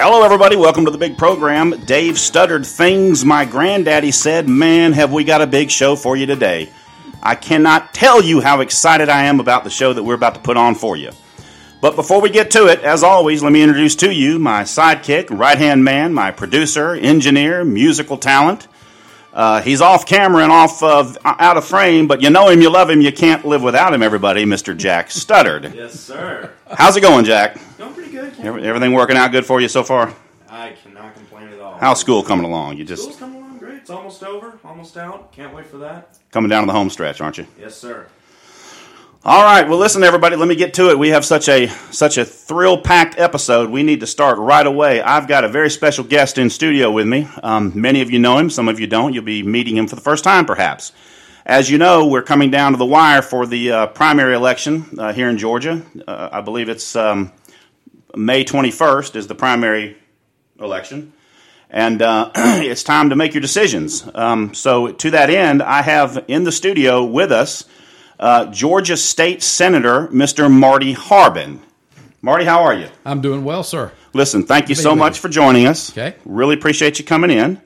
Hello, everybody. Welcome to the big program. Dave Studdard things my granddaddy said. Man, have we got a big show for you today. I cannot tell you how excited I am about the show that we're about to put on for you. But before we get to it, as always, let me introduce to you my sidekick, right hand man, my producer, engineer, musical talent. Uh, he's off camera and off of out of frame, but you know him, you love him, you can't live without him. Everybody, Mr. Jack Studdard. Yes, sir. How's it going, Jack? Going pretty good. Every- Everything working out good for you so far? I cannot complain at all. How's school coming along? You just School's coming along great. It's almost over. Almost out. Can't wait for that. coming down to the home stretch, aren't you? Yes, sir. All right. Well, listen, everybody. Let me get to it. We have such a such a thrill packed episode. We need to start right away. I've got a very special guest in studio with me. Um, many of you know him. Some of you don't. You'll be meeting him for the first time, perhaps. As you know, we're coming down to the wire for the uh, primary election uh, here in Georgia. Uh, I believe it's um, May 21st is the primary election. And uh, it's time to make your decisions. Um, so, to that end, I have in the studio with us uh, Georgia State Senator Mr. Marty Harbin. Marty, how are you? I'm doing well, sir. Listen, thank you so much for joining us. Okay. Really appreciate you coming in.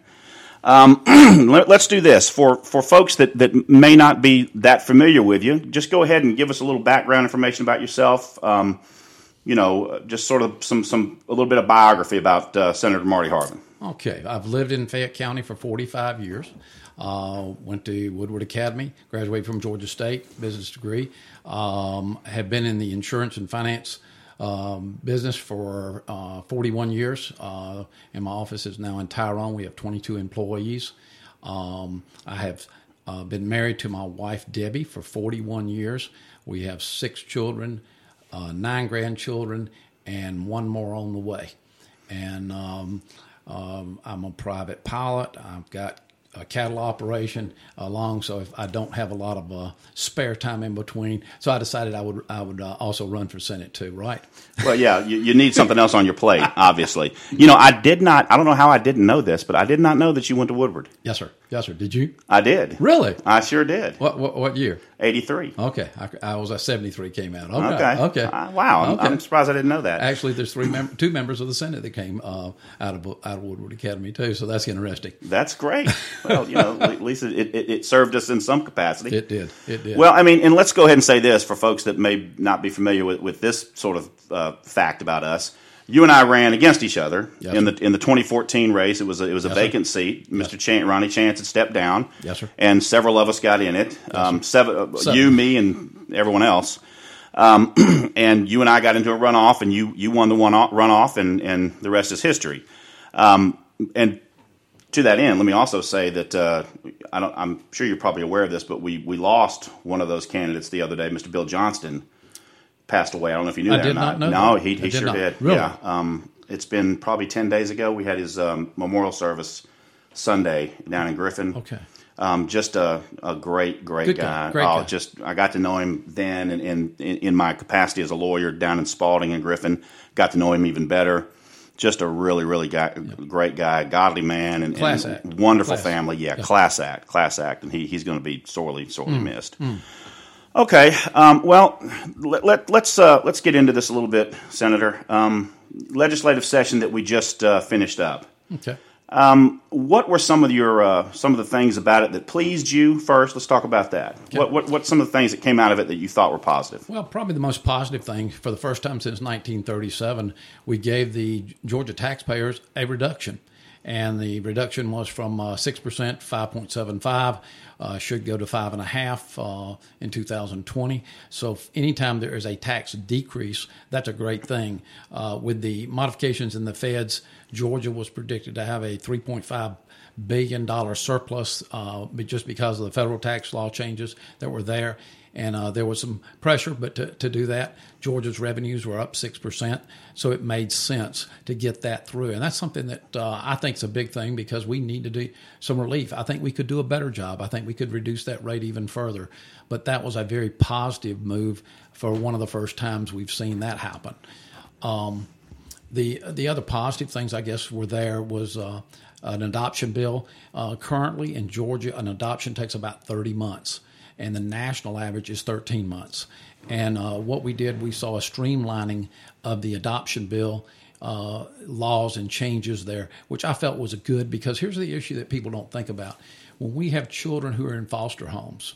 Um, let, us do this for for folks that, that may not be that familiar with you. Just go ahead and give us a little background information about yourself. Um, you know, just sort of some some a little bit of biography about uh, Senator Marty Harbin. Okay, I've lived in Fayette County for 45 years. Uh, went to Woodward Academy, graduated from Georgia State, business degree. Um, have been in the insurance and finance um, business for uh, 41 years. Uh, and my office is now in Tyrone. We have 22 employees. Um, I have uh, been married to my wife Debbie for 41 years. We have six children, uh, nine grandchildren, and one more on the way. And um, um, I'm a private pilot. I've got a cattle operation along, so if I don't have a lot of uh, spare time in between, so I decided I would I would uh, also run for senate too. Right? Well, yeah, you, you need something else on your plate, obviously. You know, I did not. I don't know how I didn't know this, but I did not know that you went to Woodward. Yes, sir. Yes, sir. Did you I did. really? I sure did. What what, what year? Eighty three. Okay, I, I was at 73 came out. Okay, Okay. okay. Uh, wow. I'm, Okay. I'm surprised I didn't know that. Actually, there's three mem- two members of the Senate that came uh, out of out of Woodward Academy too, so that's interesting. That's great. Well, you know, at least it, it, it served us in some capacity. It did. It did. Well, I mean, and let's go ahead and say this for folks that may not be familiar with, with this sort of uh, fact about us. You and I ran against each other Yes, in the in the 2014 race. It was a, it was a Yes, sir. vacant seat. Mr. Chan, Ronnie Chance had stepped down. Yes, sir. And several of us got in it. um, seven, uh, Seven. you, me, and everyone else. Um, and you and I got into a runoff, and you you won the one off, runoff, and and the rest is history. Um, and to that end, let me also say that uh, I don't, I'm sure you're probably aware of this, but we, we lost one of those candidates the other day. Mr. Bill Johnston passed away. I don't know if you knew I that did or not not. know no, that. he, he sure not. did. Really? Yeah. Um, it's been probably 10 days ago. We had his um, memorial service Sunday down in Griffin. Okay. Um, just a, a great, great Good guy. guy. Great oh, guy. just I got to know him then, and in, in, in my capacity as a lawyer down in Spalding and Griffin, got to know him even better. Just a really, really guy, great guy, godly man, and, Class and act. wonderful Class. family. Yeah, class act, class act, and he, he's going to be sorely, sorely Mm. missed. Okay, um, well, let, let, let's uh, let's get into this a little bit, Senator. Um, legislative session that we just uh, finished up. Okay. What were some of your uh, some of the things about it that pleased you? First, let's talk about that. What, what what some of the things that came out of it that you thought were positive? Well, probably the most positive thing for the first time since 1937, we gave the Georgia taxpayers a reduction. And the reduction was from uh, 6%, 5.75, uh, should go to 5.5 uh, in 2020. So, anytime there is a tax decrease, that's a great thing. With the modifications in the feds, Georgia was predicted to have a 3.5 billion dollar surplus uh, just because of the federal tax law changes that were there. And uh, there was some pressure, but to, to do that, Georgia's revenues were up 6%. So it made sense to get that through. And that's something that uh, I think is a big thing because we need to do some relief. I think we could do a better job. I think we could reduce that rate even further. But that was a very positive move for one of the first times we've seen that happen. Um, the the other positive things I guess were there was uh, an adoption bill. Uh, currently in Georgia, an adoption takes about 30 months, and the national average is 13 months. And uh, what we did, we saw a streamlining of the adoption bill. uh, laws and changes there, which I felt was a good because here's the issue that people don't think about. When we have children who are in foster homes,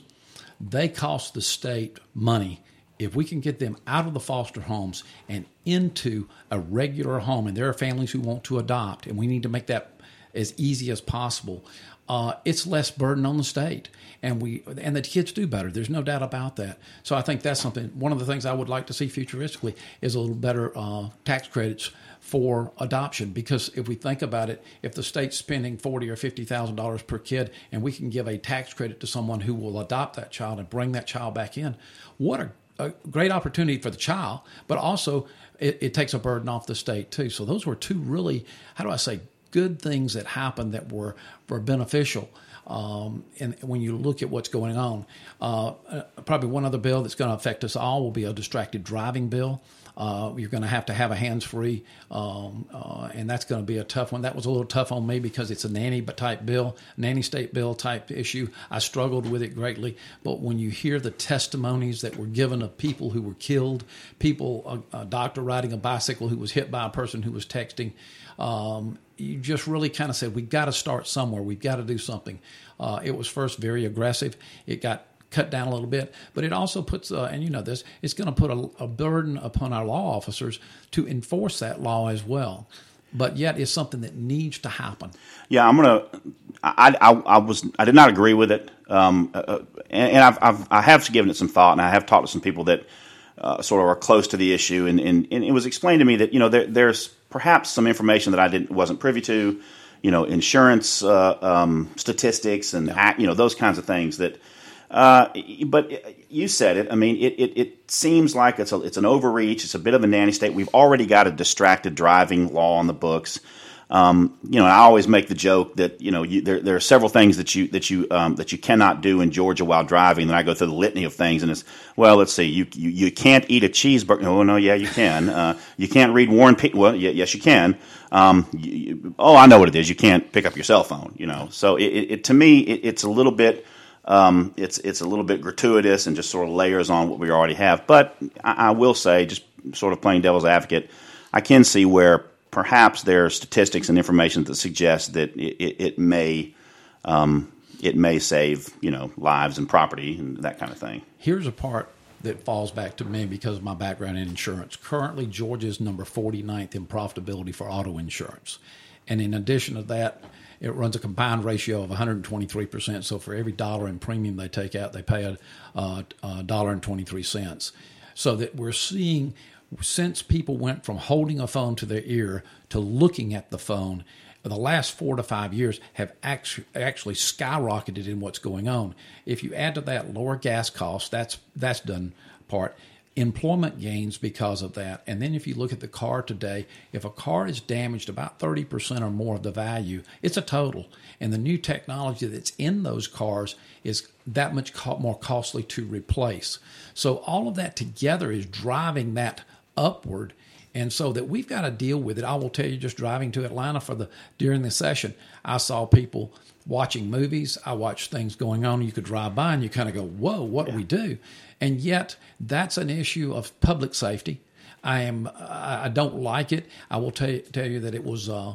they cost the state money. If we can get them out of the foster homes and into a regular home, and there are families who want to adopt, and we need to make that as easy as possible. Uh, it's less burden on the state, and we and the kids do better. There's no doubt about that. So I think that's something. One of the things I would like to see futuristically is a little better uh, tax credits for adoption because if we think about it, if the state's spending forty or fifty thousand dollars per kid, and we can give a tax credit to someone who will adopt that child and bring that child back in, what a, a great opportunity for the child, but also it, it takes a burden off the state too. So those were two really, how do I say, good things that happened that were were beneficial. Um, and when you look at what's going on, uh, uh probably one other bill that's going to affect us all will be a distracted driving bill. Uh, you're going to have to have a hands free, um, uh, and that's going to be a tough one. That was a little tough on me because it's a nanny type bill, nanny state bill type issue. I struggled with it greatly. But when you hear the testimonies that were given of people who were killed, people, a, a doctor riding a bicycle who was hit by a person who was texting, um, you just really kind of said, we've got to start somewhere. We've got to do something. Uh, it was first very aggressive. It got cut down a little bit, but it also puts, uh, and you know this, it's going to put a, a, burden upon our law officers to enforce that law as well. But yet, it's something that needs to happen. Yeah, I'm gonna. I, I, I was I did not agree with it, um, uh, uh, and, and I've, I've I have given it some thought, and I have talked to some people that uh, sort of are close to the issue, and, and, and it was explained to me that you know there, there's perhaps some information that I didn't wasn't privy to, you know, insurance uh, um, statistics and yeah. you know those kinds of things that. Uh, but you said it. I mean, it, it, it seems like it's a, it's an overreach. It's a bit of a nanny state. We've already got a distracted driving law on the books. Um, you know, I always make the joke that you know you, there, there are several things that you that you um, that you cannot do in Georgia while driving. And I go through the litany of things, and it's well, let's see, you you, you can't eat a cheeseburger. Oh no, yeah, you can. Uh, you can't read War and Peace. Well, yeah, yes, you can. Um, you, you, oh, I know what it is. You can't pick up your cell phone. You know, so it, it to me, it, it's a little bit. Um, it's it's a little bit gratuitous and just sort of layers on what we already have. But I, I will say, just sort of playing devil's advocate, I can see where perhaps there are statistics and information that suggest that it, it, it may um, it may save you know lives and property and that kind of thing. Here's a part that falls back to me because of my background in insurance. Currently, Georgia is number 49th in profitability for auto insurance, and in addition to that. It runs a combined ratio of 123%. So for every dollar in premium they take out, they pay a dollar and 23 cents. So that we're seeing since people went from holding a phone to their ear to looking at the phone, the last four to five years have actually, actually skyrocketed in what's going on. If you add to that lower gas costs, that's that's done part employment gains because of that. And then if you look at the car today, if a car is damaged about 30% or more of the value, it's a total. And the new technology that's in those cars is that much more costly to replace. So all of that together is driving that upward. And so that we've got to deal with it. I will tell you, just driving to Atlanta for the during the session, I saw people watching movies. I watched things going on. You could drive by and you kind of go, "Whoa, what yeah. do we do?" And yet, that's an issue of public safety. I am. I don't like it. I will tell you, tell you that it was uh,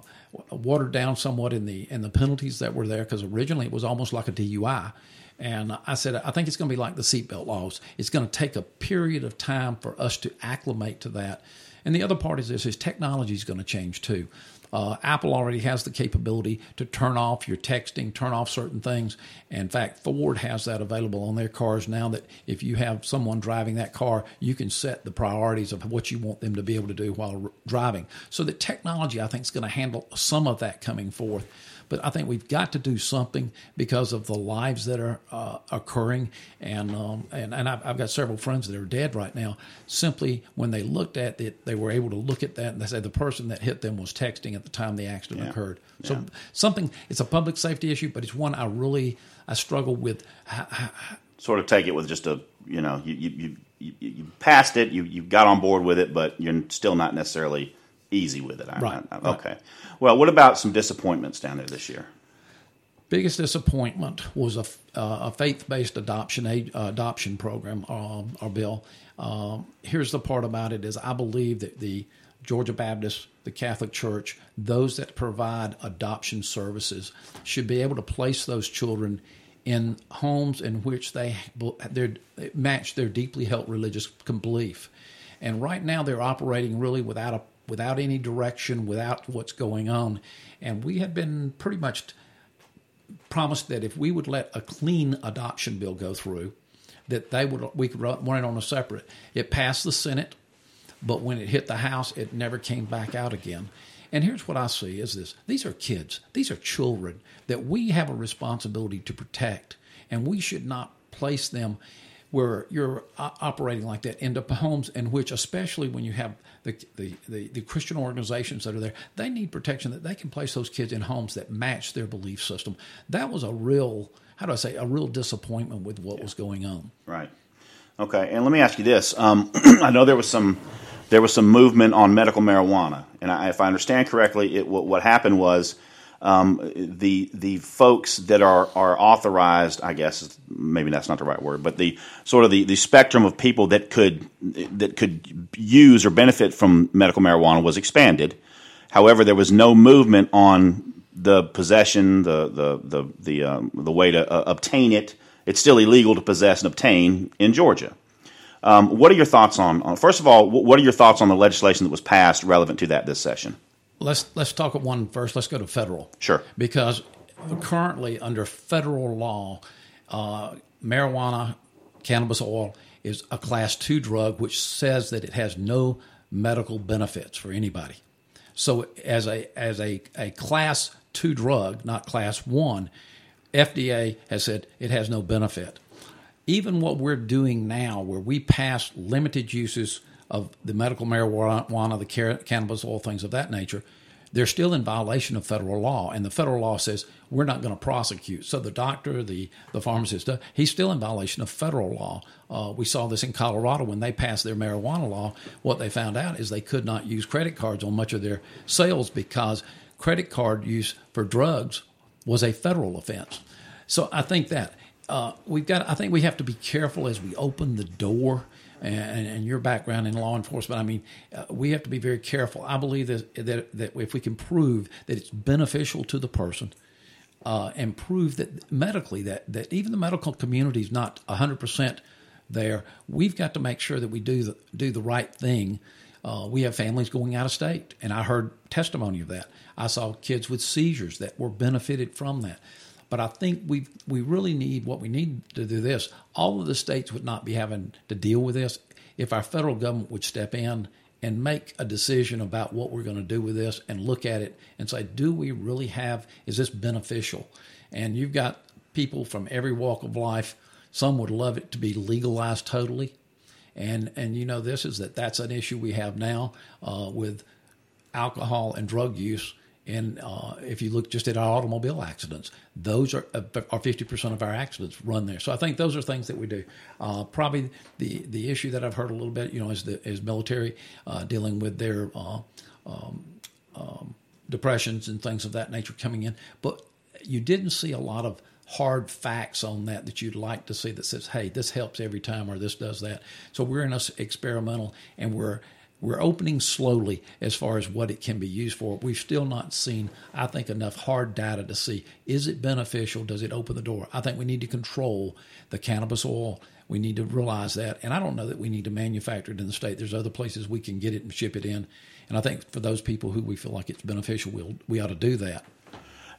watered down somewhat in the in the penalties that were there because originally it was almost like a DUI. And I said, I think it's going to be like the seatbelt laws. It's going to take a period of time for us to acclimate to that. And the other part is this: is technology is going to change too. Uh, Apple already has the capability to turn off your texting, turn off certain things. In fact, Ford has that available on their cars now that if you have someone driving that car, you can set the priorities of what you want them to be able to do while driving. So the technology, I think, is going to handle some of that coming forth. But I think we've got to do something because of the lives that are uh, occurring. And, um, and, and I've, I've, got several friends that are dead right now. Simply when they looked at it, they were able to look at that and they said the person that hit them was texting at the time the accident yeah. occurred. So yeah. something, it's a public safety issue, but it's one I really, I struggle with. Sort of take it with just a, you know, you, you, you, you passed it, you, you got on board with it, but you're still not necessarily easy with it. I, right. I, okay. Well, what about some disappointments down there this year? Biggest disappointment was a, uh, a faith-based adoption uh, adoption program um, or bill. Um, here's the part about it: is I believe that the Georgia Baptist, the Catholic Church, those that provide adoption services should be able to place those children in homes in which they match their deeply held religious belief. And right now they're operating really without a without any direction, without what's going on. And we had been pretty much promised that if we would let a clean adoption bill go through, that they would we could run it on a separate. It passed the Senate but when it hit the house, it never came back out again. And here's what I see is this these are kids, these are children that we have a responsibility to protect, and we should not place them where you're operating like that into homes in which, especially when you have the, the, the, the, Christian organizations that are there, they need protection that they can place those kids in homes that match their belief system. That was a real, how do I say, a real disappointment with what yeah. was going on. Right. Okay. And let me ask you this. Um, I know there was some there was some movement on medical marijuana, and I, if I understand correctly, it, what, what, happened was um, the the folks that are are authorized, I guess maybe that's not the right word, but the sort of the, the spectrum of people that could that could use or benefit from medical marijuana was expanded. However, there was no movement on the possession, the the the the, um, the way to uh, obtain it. It's still illegal to possess and obtain in Georgia. Um, what are your thoughts on, on, first of all, what are your thoughts on the legislation that was passed relevant to that this session? Let's let's talk at one first. Let's go to federal. Sure. Because currently, under federal law, uh, marijuana, cannabis oil is a class two drug, which says that it has no medical benefits for anybody. So, as a as a, a class two drug, not class one, FDA has said it has no benefit even what we're doing now, where we pass limited uses of the medical marijuana, the cannabis oil, things of that nature, they're still in violation of federal law. And the federal law says we're not going to prosecute. So the doctor, the, the pharmacist, uh, he's still in violation of federal law. Uh, we saw this in Colorado when they passed their marijuana law. What they found out is they could not use credit cards on much of their sales because credit card use for drugs was a federal offense. So I think that uh, we've got. I think we have to be careful as we open the door. And, and your background in law enforcement, I mean, uh, we have to be very careful. I believe that, that that if we can prove that it's beneficial to the person, uh, and prove that medically that that even the medical community is not hundred percent there, we've got to make sure that we do the do the right thing. Uh, we have families going out of state, and I heard testimony of that. I saw kids with seizures that were benefited from that. But I think we we really need what we need to do this. All of the states would not be having to deal with this if our federal government would step in and make a decision about what we're going to do with this and look at it and say, do we really have, is this beneficial? And you've got people from every walk of life. Some would love it to be legalized totally. And, and you know, this is that that's an issue we have now uh, with alcohol and drug use and uh, if you look just at our automobile accidents, those are uh, are fifty percent of our accidents run there. So I think those are things that we do. Uh, probably the the issue that I've heard a little bit, you know, is the is military uh, dealing with their uh, um, um, depressions and things of that nature coming in. But you didn't see a lot of hard facts on that that you'd like to see that says, hey, this helps every time or this does that. So we're in a experimental and we're we're opening slowly as far as what it can be used for. We've still not seen, I think, enough hard data to see is it beneficial? Does it open the door? I think we need to control the cannabis oil. We need to realize that. And I don't know that we need to manufacture it in the state. There's other places we can get it and ship it in. And I think for those people who we feel like it's beneficial, we'll, we ought to do that.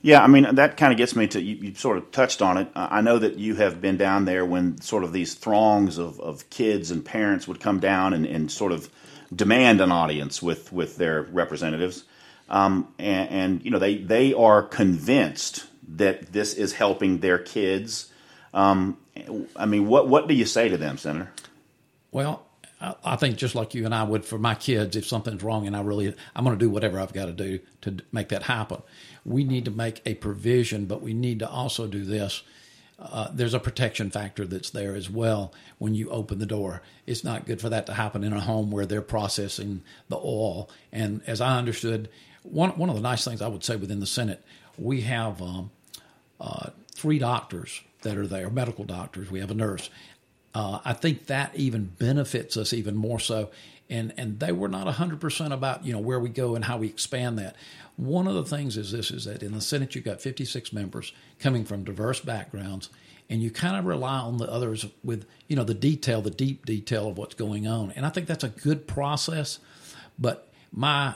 Yeah, I mean that kind of gets me to you, you, sort of touched on it. I know that you have been down there when sort of these throngs of, of kids and parents would come down and, and sort of demand an audience with with their representatives, um, and, and, you know they they are convinced that this is helping their kids. Um, I mean, what what do you say to them, Senator? Well, I think just like you and I would for my kids, if something's wrong and I really, I'm going to do whatever I've got to do to make that happen. We need to make a provision, but we need to also do this uh, there's a protection factor that's there as well when you open the door. It's not good for that to happen in a home where they're processing the oil. And as I understood, one one of the nice things I would say within the Senate, we have um, uh, three doctors that are there, medical doctors. We have a nurse. Uh, I think that even benefits us even more so. And and they were not hundred percent about you know where we go and how we expand that. One of the things is this is that in the Senate you've got 56 members coming from diverse backgrounds, and you kind of rely on the others with you know the detail, the deep detail of what's going on. And I think that's a good process. But my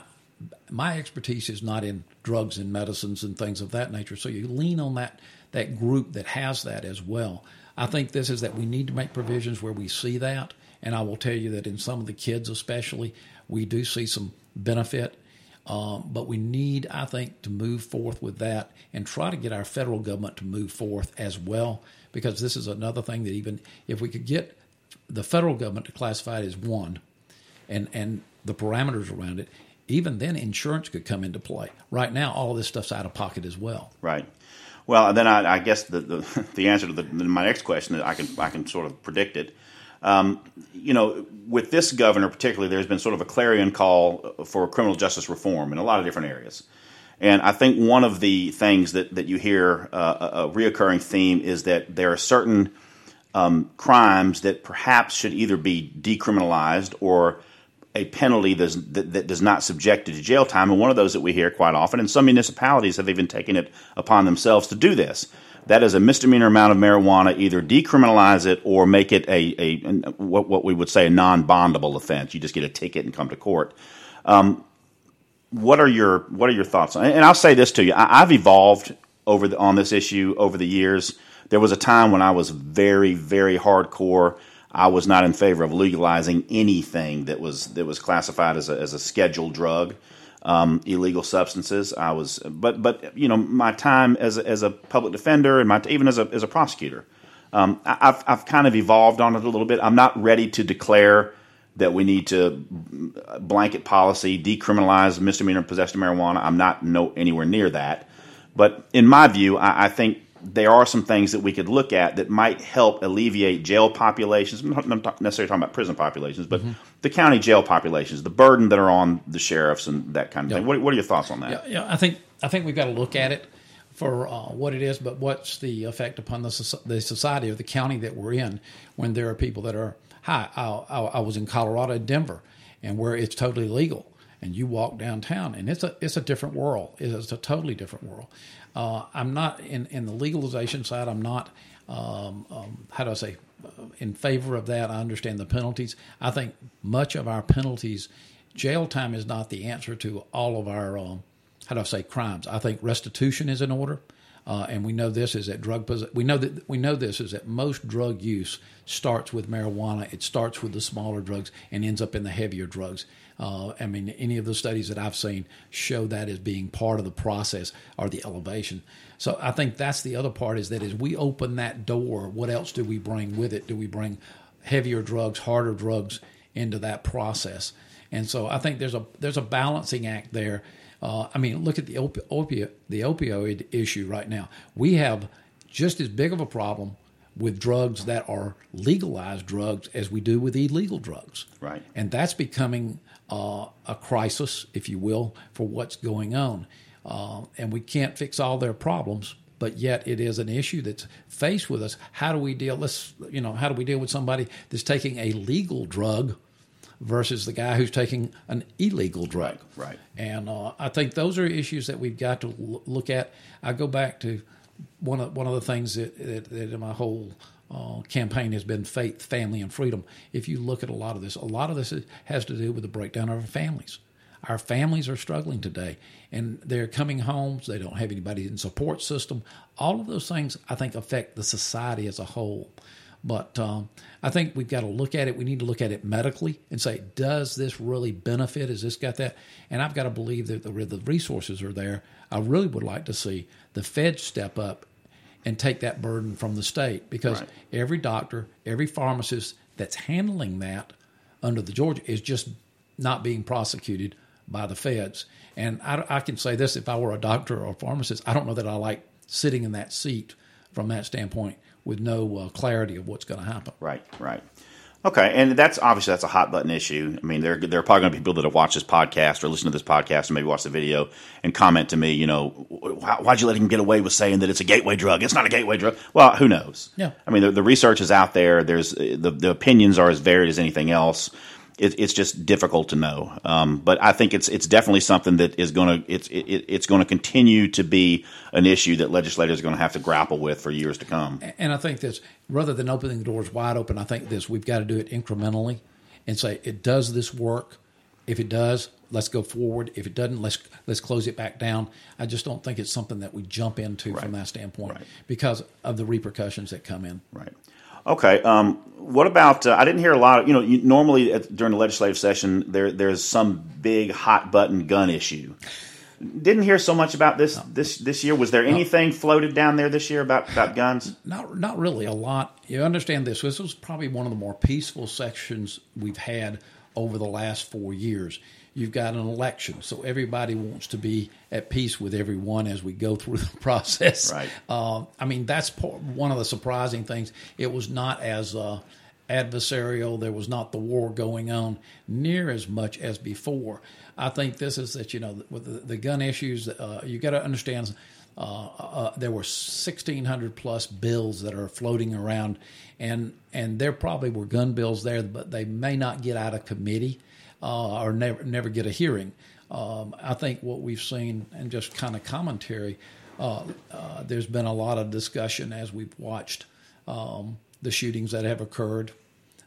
my expertise is not in drugs and medicines and things of that nature. So you lean on that that group that has that as well. I think this is that we need to make provisions where we see that, and I will tell you that in some of the kids, especially, we do see some benefit. Um, but we need, I think, to move forth with that and try to get our federal government to move forth as well, because this is another thing that even if we could get the federal government to classify it as one, and and the parameters around it, even then insurance could come into play. Right now, all this stuff's out of pocket as well. Right. Well, then I, I guess the, the, the answer to the, my next question, I can I can sort of predict it. Um, you know, with this governor particularly, there's been sort of a clarion call for criminal justice reform in a lot of different areas. And I think one of the things that, that you hear uh, a, reoccurring theme is that there are certain um, crimes that perhaps should either be decriminalized or a penalty that, that, does not subject you to jail time. And one of those that we hear quite often, and some municipalities have even taken it upon themselves to do this. That is a misdemeanor amount of marijuana, either decriminalize it or make it a, a, a what, what we would say a non bondable offense. You just get a ticket and come to court. Um, what are your what are your thoughts? And I'll say this to you: I, have evolved over the, on this issue over the years. There was a time when I was very, very hardcore I was not in favor of legalizing anything that was that was classified as a, as a scheduled drug, um, illegal substances. I was, but but you know, my time as a, as a public defender and my even as a as a prosecutor, um, I've I've kind of evolved on it a little bit. I'm not ready to declare that we need to blanket policy decriminalize misdemeanor possession of marijuana. I'm not no anywhere near that. But in my view, I, I think there are some things that we could look at that might help alleviate jail populations. I'm not necessarily talking about prison populations, but mm-hmm. The county jail populations, the burden that are on the sheriffs and that kind of yeah. thing. What, what, are your thoughts on that? Yeah, yeah, I think I think we've got to look at it for uh, what it is, but what's the effect upon the the society of the county that we're in when there are people that are hi. I, I, I was in Colorado, Denver, and where it's totally legal and you walk downtown and it's a it's a different world it's a totally different world uh, I'm not in, in the legalization side. I'm not, um, um, how do I say, in favor of that. I understand the penalties. I think much of our penalties, jail time is not the answer to all of our, um, how do I say, crimes. I think restitution is in order. Uh, and we know this is that drug we know that we know this is that most drug use starts with marijuana. It starts with the smaller drugs and ends up in the heavier drugs. Uh, I mean, any of the studies that I've seen show that as being part of the process or the elevation. So I think that's the other part is that as we open that door, what else do we bring with it? Do we bring heavier drugs, harder drugs into that process? And so I think there's a there's a balancing act there. Uh, I mean, look at the opi- opi- the opioid issue right now. We have just as big of a problem with drugs that are legalized drugs as we do with illegal drugs. Right. And that's becoming uh, a crisis, if you will, for what's going on. Uh, and we can't fix all their problems, but yet it is an issue that's faced with us. How do we deal? Let's you know, how do we deal with somebody that's taking a legal drug versus the guy who's taking an illegal drug? Right. right. And uh, I think those are issues that we've got to l- look at. I go back to one of one of the things that, that, that in my whole uh, campaign has been faith, family, and freedom. If you look at a lot of this, a lot of this has to do with the breakdown of our families. Our families are struggling today, and they're coming homes. They don't have anybody in support system. All of those things, I think, affect the society as a whole. But um, I think we've got to look at it. We need to look at it medically and say, does this really benefit? Has this got that? And I've got to believe that the, the resources are there. I really would like to see the Fed step up and take that burden from the state because right. every doctor, every pharmacist that's handling that under the Georgia is just not being prosecuted by the feds. And I, I, can say this if I were a doctor or a pharmacist, I don't know that I like sitting in that seat from that standpoint with no uh, clarity of what's going to happen. Right, right. Okay, and that's obviously that's a hot button issue. I mean, there there are probably going to be people that have watched this podcast or listen to this podcast and maybe watch the video and comment to me, you know, why, why'd you let him get away with saying that it's a gateway drug? It's not a gateway drug. Well, who knows? Yeah. I mean, the, the research is out there. There's the the opinions are as varied as anything else. It, it's just difficult to know. Um, but I think it's it's definitely something that is going to it's it, it's going to continue to be an issue that legislators are going to have to grapple with for years to come. And I think this, rather than opening the doors wide open, I think this we've got to do it incrementally and say, it does this work? If it does, let's go forward. If it doesn't, let's let's close it back down. I just don't think it's something that we jump into Right. from that standpoint Right. because of the repercussions that come in. Right. Okay. Um, what about? Uh, I didn't hear a lot of. You know, you, normally at, during the legislative session, there there's some big hot button gun issue. Didn't hear so much about this this this year. Was there anything floated down there this year about about guns? Not not really a lot. You understand this. This was probably one of the more peaceful sections we've had over the last four years. You've got an election, so everybody wants to be at peace with everyone as we go through the process. Right. Uh, I mean, that's part, one of the surprising things. It was not as uh, adversarial. There was not the war going on near as much as before. I think this is that you know with the, the gun issues. Uh, you got to understand. Uh, uh, there were 1,600 plus bills that are floating around, and and there probably were gun bills there, but they may not get out of committee uh, or never never get a hearing. Um, I think what we've seen, and just kind of commentary, uh, uh, there's been a lot of discussion as we've watched um, the shootings that have occurred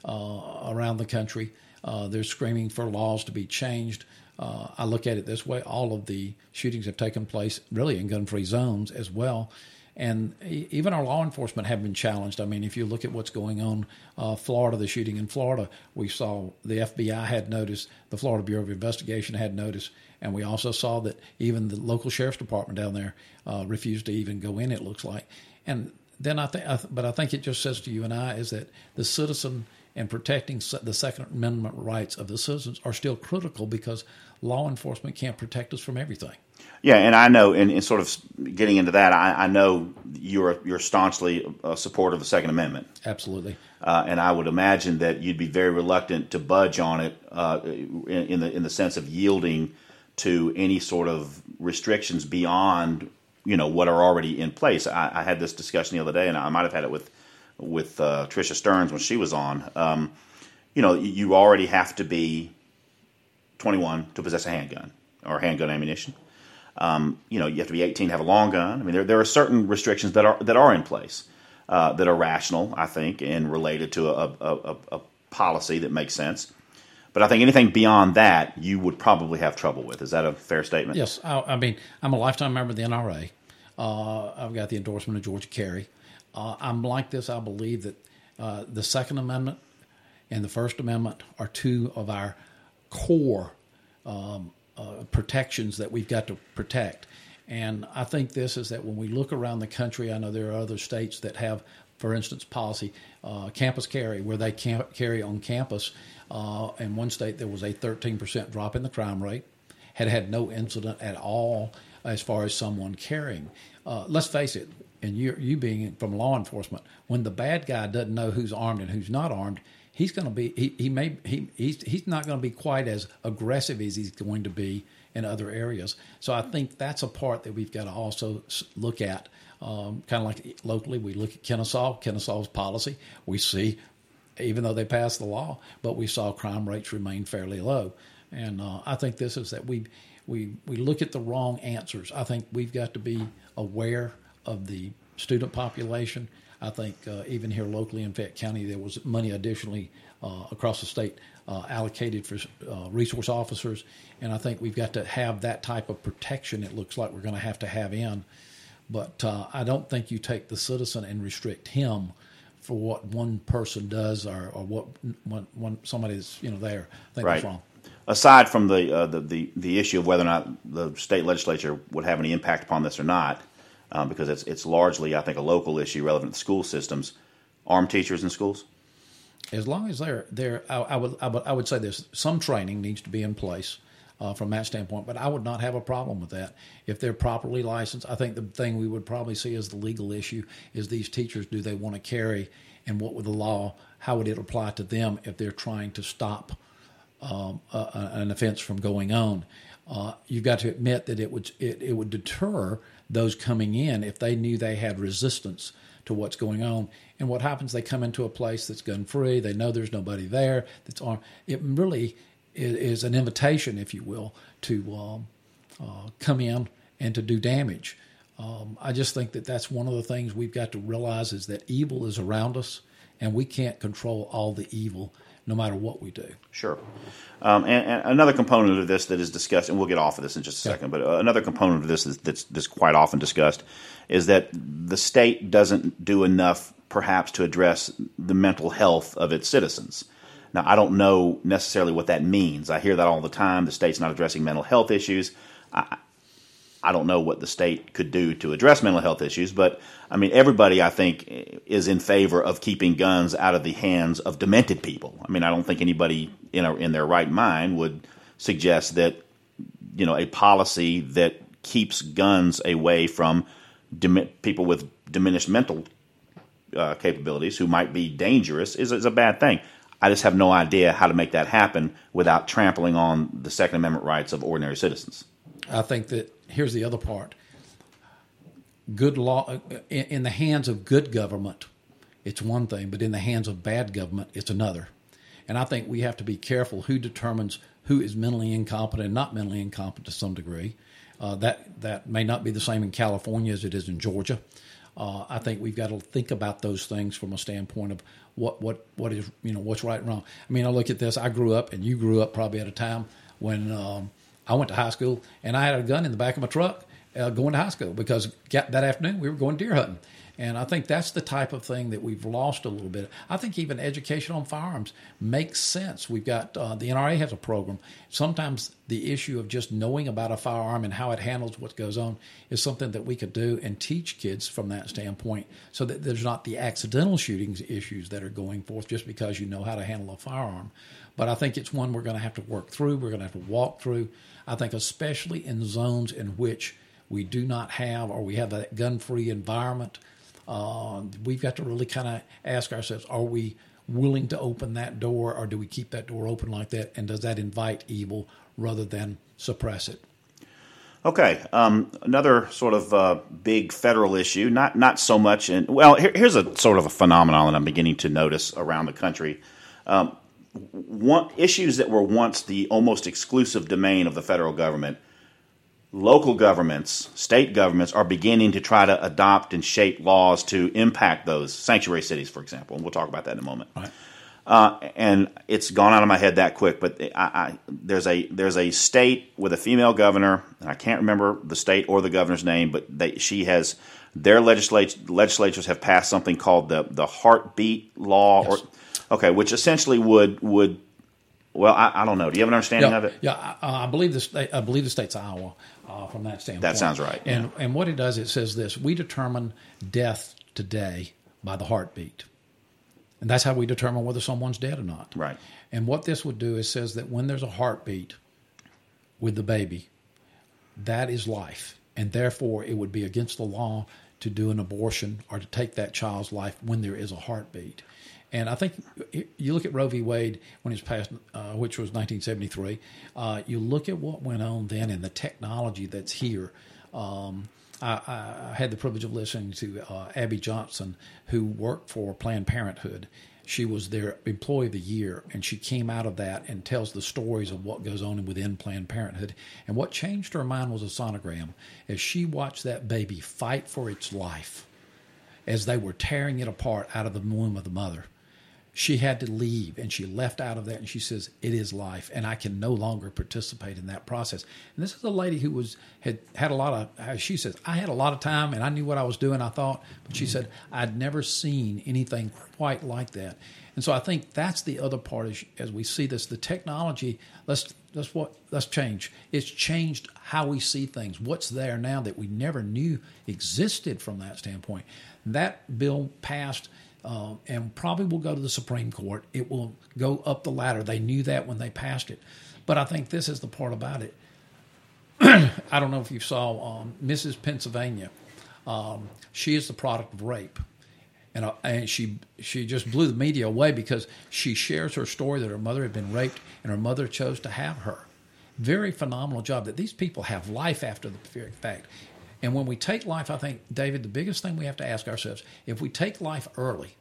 uh, around the country. Uh, they're screaming for laws to be changed. Uh, I look at it this way: all of the shootings have taken place really in gun-free zones as well, and even our law enforcement have been challenged. I mean, if you look at what's going on, uh, Florida, the shooting in Florida, we saw the FBI had notice, the Florida Bureau of Investigation had notice, and we also saw that even the local sheriff's department down there uh, refused to even go in. It looks like, and then I think, but I think it just says to you and I is that the citizen and protecting the Second Amendment rights of the citizens are still critical because law enforcement can't protect us from everything. Yeah, and I know, and, and sort of getting into that, I, I know you're you're staunchly a supporter of the Second Amendment. Absolutely. Uh, and I would imagine that you'd be very reluctant to budge on it uh, in, in the in the sense of yielding to any sort of restrictions beyond you know what are already in place. I, I had this discussion the other day, and I might have had it with with uh, Tricia Stearns when she was on. Um, you know, you already have to be 21 to possess a handgun or handgun ammunition. Um, you know, you have to be 18 to have a long gun. I mean, there, there are certain restrictions that are that are in place uh, that are rational, I think, and related to a, a, a, a policy that makes sense. But I think anything beyond that, you would probably have trouble with. Is that a fair statement? Yes, I, I mean, I'm a lifetime member of the NRA. Uh, I've got the endorsement of GeorgiaCarry. Uh, I'm like this. I believe that uh, the Second Amendment and the First Amendment are two of our core um, uh, protections that we've got to protect. And I think this is that when we look around the country, I know there are other states that have, for instance, policy uh, campus carry, where they carry on campus. Uh, in one state, there was a 13% drop in the crime rate, had had no incident at all as far as someone carrying. Uh, let's face it, and you, you being from law enforcement, when the bad guy doesn't know who's armed and who's not armed, he's going to be he, he may he he's, he's not going to be quite as aggressive as he's going to be in other areas. So I think that's a part that we've got to also look at. Um, kind of like locally, we look at Kennesaw, Kennesaw's policy. We see, even though they passed the law, but we saw crime rates remain fairly low. And uh, I think this is that we we we look at the wrong answers. I think we've got to be aware of the student population. I think uh, even here locally in Fayette County, there was money additionally uh, across the state uh, allocated for uh, resource officers, and I think we've got to have that type of protection. It looks like we're going to have to have in, but uh, I don't think you take the citizen and restrict him for what one person does or, or what when, when somebody's you know there. I think Right. that's wrong. Aside from the, uh, the the the issue of whether or not the state legislature would have any impact upon this or not, um, because it's it's largely, I think, a local issue relevant to school systems. Armed teachers in schools. as long as they're there, I, I would I would I would say this: some training needs to be in place. uh, from that standpoint. But I would not have a problem with that if they're properly licensed. I think the thing we would probably see as the legal issue is these teachers do they want to carry, and what would the law, how would it apply to them if they're trying to stop um, an offense from going on? Uh, you've got to admit that it would it, it would deter those coming in if they knew they had resistance to what's going on. And what happens? They come into a place that's gun free. They know there's nobody there. That's on. It really is, is an invitation, if you will, to um, uh, come in and to do damage. Um, I just think that that's one of the things we've got to realize is that evil is around us, and we can't control all the evil no matter what we do. Sure. Um, and, and, another component of this that is discussed, and we'll get off of this in just a yeah. second, but uh, another component of this that's, that's quite often discussed is that the state doesn't do enough, perhaps, to address the mental health of its citizens. Now, I don't know necessarily what that means. I hear that all the time. The state's not addressing mental health issues. I, I don't know what the state could do to address mental health issues, but I mean, everybody, I think, is in favor of keeping guns out of the hands of demented people. I mean, I don't think anybody in, a, in their right mind would suggest that, you know, a policy that keeps guns away from people with diminished mental uh, capabilities who might be dangerous is, is a bad thing. I just have no idea how to make that happen without trampling on the Second Amendment rights of ordinary citizens. I think that here's the other part good law in, in the hands of good government it's one thing but in the hands of bad government it's another and i think we have to be careful who determines who is mentally incompetent and not mentally incompetent to some degree uh, that that may not be the same in california as it is in georgia uh, I think we've got to think about those things from a standpoint of what what what is you know what's right and wrong. I mean, I look at this. I grew up, and you grew up probably at a time when um, I went to high school and I had a gun in the back of my truck uh, going to high school because that afternoon we were going deer hunting. And I think that's the type of thing that we've lost a little bit. I think even education on firearms makes sense. We've got uh, the NRA has a program. Sometimes the issue of just knowing about a firearm and how it handles what goes on is something that we could do and teach kids from that standpoint so that there's not the accidental shootings issues that are going forth just because you know how to handle a firearm. But I think it's one we're going to have to work through, we're going to have to walk through. I think, especially in zones in which we do not have or we have that gun free environment, uh, we've got to really kind of ask ourselves are we willing to open that door or do we keep that door open like that? And does that invite evil rather than suppress it? Okay, um, another sort of uh, big federal issue, not not so much in well. Here, here's a sort of a phenomenon that I'm beginning to notice around the country. Um, one, issues that were once the almost exclusive domain of the federal government, local governments, state governments are beginning to try to adopt and shape laws to impact those sanctuary cities, for example. And we'll talk about that in a moment. Right. Uh, and it's gone out of my head that quick. But I, I, there's a there's a state with a female governor, and I can't remember the state or the governor's name, but they, she has their legislatures have passed something called the the heartbeat law, yes. or Okay, which essentially would would well, I, I, don't know. Do you have an understanding yeah, of it? Yeah, I, I, believe the state. I believe the state's Iowa uh, from that standpoint. That sounds right. And yeah. and what it does, it says this: we determine death today by the heartbeat, and that's how we determine whether someone's dead or not. Right. And what this would do is says that when there's a heartbeat with the baby, that is life, and therefore it would be against the law to do an abortion or to take that child's life when there is a heartbeat. And I think you look at Roe v. Wade when it was passed, uh, which was 1973. Uh, you look at what went on then and the technology that's here. Um, I, I, had the privilege of listening to uh, Abby Johnson, who worked for Planned Parenthood. She was their employee of the year, and she came out of that and tells the stories of what goes on within Planned Parenthood. And what changed her mind was a sonogram. As she watched that baby fight for its life, as they were tearing it apart out of the womb of the mother, she had to leave and she left out of that and she says it is life and i can no longer participate in that process. And this is a lady who was had had a lot of uh, she says i had a lot of time and i knew what i was doing i thought but she said i'd never seen anything quite like that. And so i think that's the other part as, as we see this the technology let's let's what let's change. It's changed how we see things what's there now that we never knew existed from that standpoint. That bill passed uh, and probably will go to the Supreme Court. It will go up the ladder. They knew that when they passed it. But I think this is the part about it. I don't know if you saw um, Mrs. Pennsylvania. Um, she is the product of rape. And, uh, and she she just blew the media away because she shares her story that her mother had been raped and her mother chose to have her. Very phenomenal job that these people have life after the fact. And when we take life, I think, David, the biggest thing we have to ask ourselves if we take life early,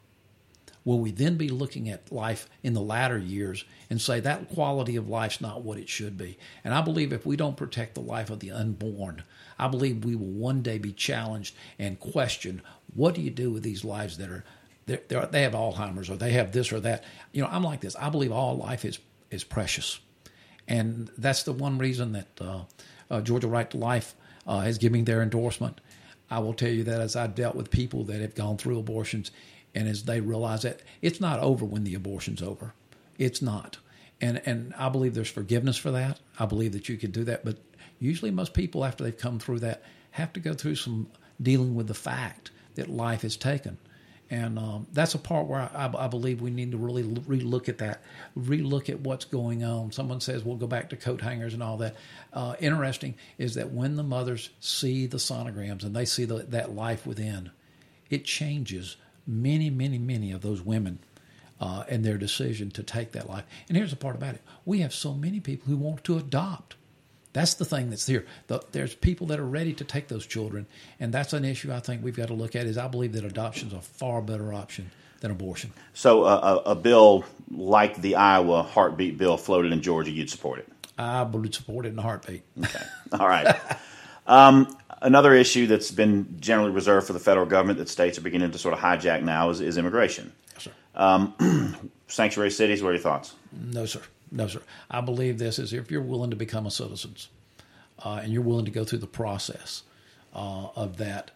will we then be looking at life in the latter years and say that quality of life's not what it should be? And I believe if we don't protect the life of the unborn, I believe we will one day be challenged and questioned what do you do with these lives that are they're, they have Alzheimer's or they have this or that. You know, I'm like this. I believe all life is is precious, and that's the one reason that uh, uh, Georgia Right to Life uh, giving their endorsement. I will tell you that as I've dealt with people that have gone through abortions, and as they realize that it's not over when the abortion's over, it's not. And and I believe there's forgiveness for that. I believe that you can do that, but usually most people after they've come through that have to go through some dealing with the fact that life is taken. And um, that's a part where I, I, believe we need to really relook at that, relook at what's going on. Someone says we'll go back to coat hangers and all that. Uh, interesting is that when the mothers see the sonograms and they see the, that life within, it changes many, many, many of those women uh, and their decision to take that life. And here's the part about it: we have so many people who want to adopt. That's the thing that's here. The, there's people that are ready to take those children, and that's an issue I think we've got to look at. Is I believe that adoption is a far better option than abortion. So uh, a, a, bill like the Iowa heartbeat bill floated in Georgia, you'd support it? I would support it in a heartbeat. Okay, all right. um, another issue that's been generally reserved for the federal government that states are beginning to sort of hijack now is, is immigration. Yes, sir. Um, sanctuary cities. What are your thoughts? No, sir. No, sir. I believe this is if you're willing to become a citizen uh, and you're willing to go through the process uh, of that,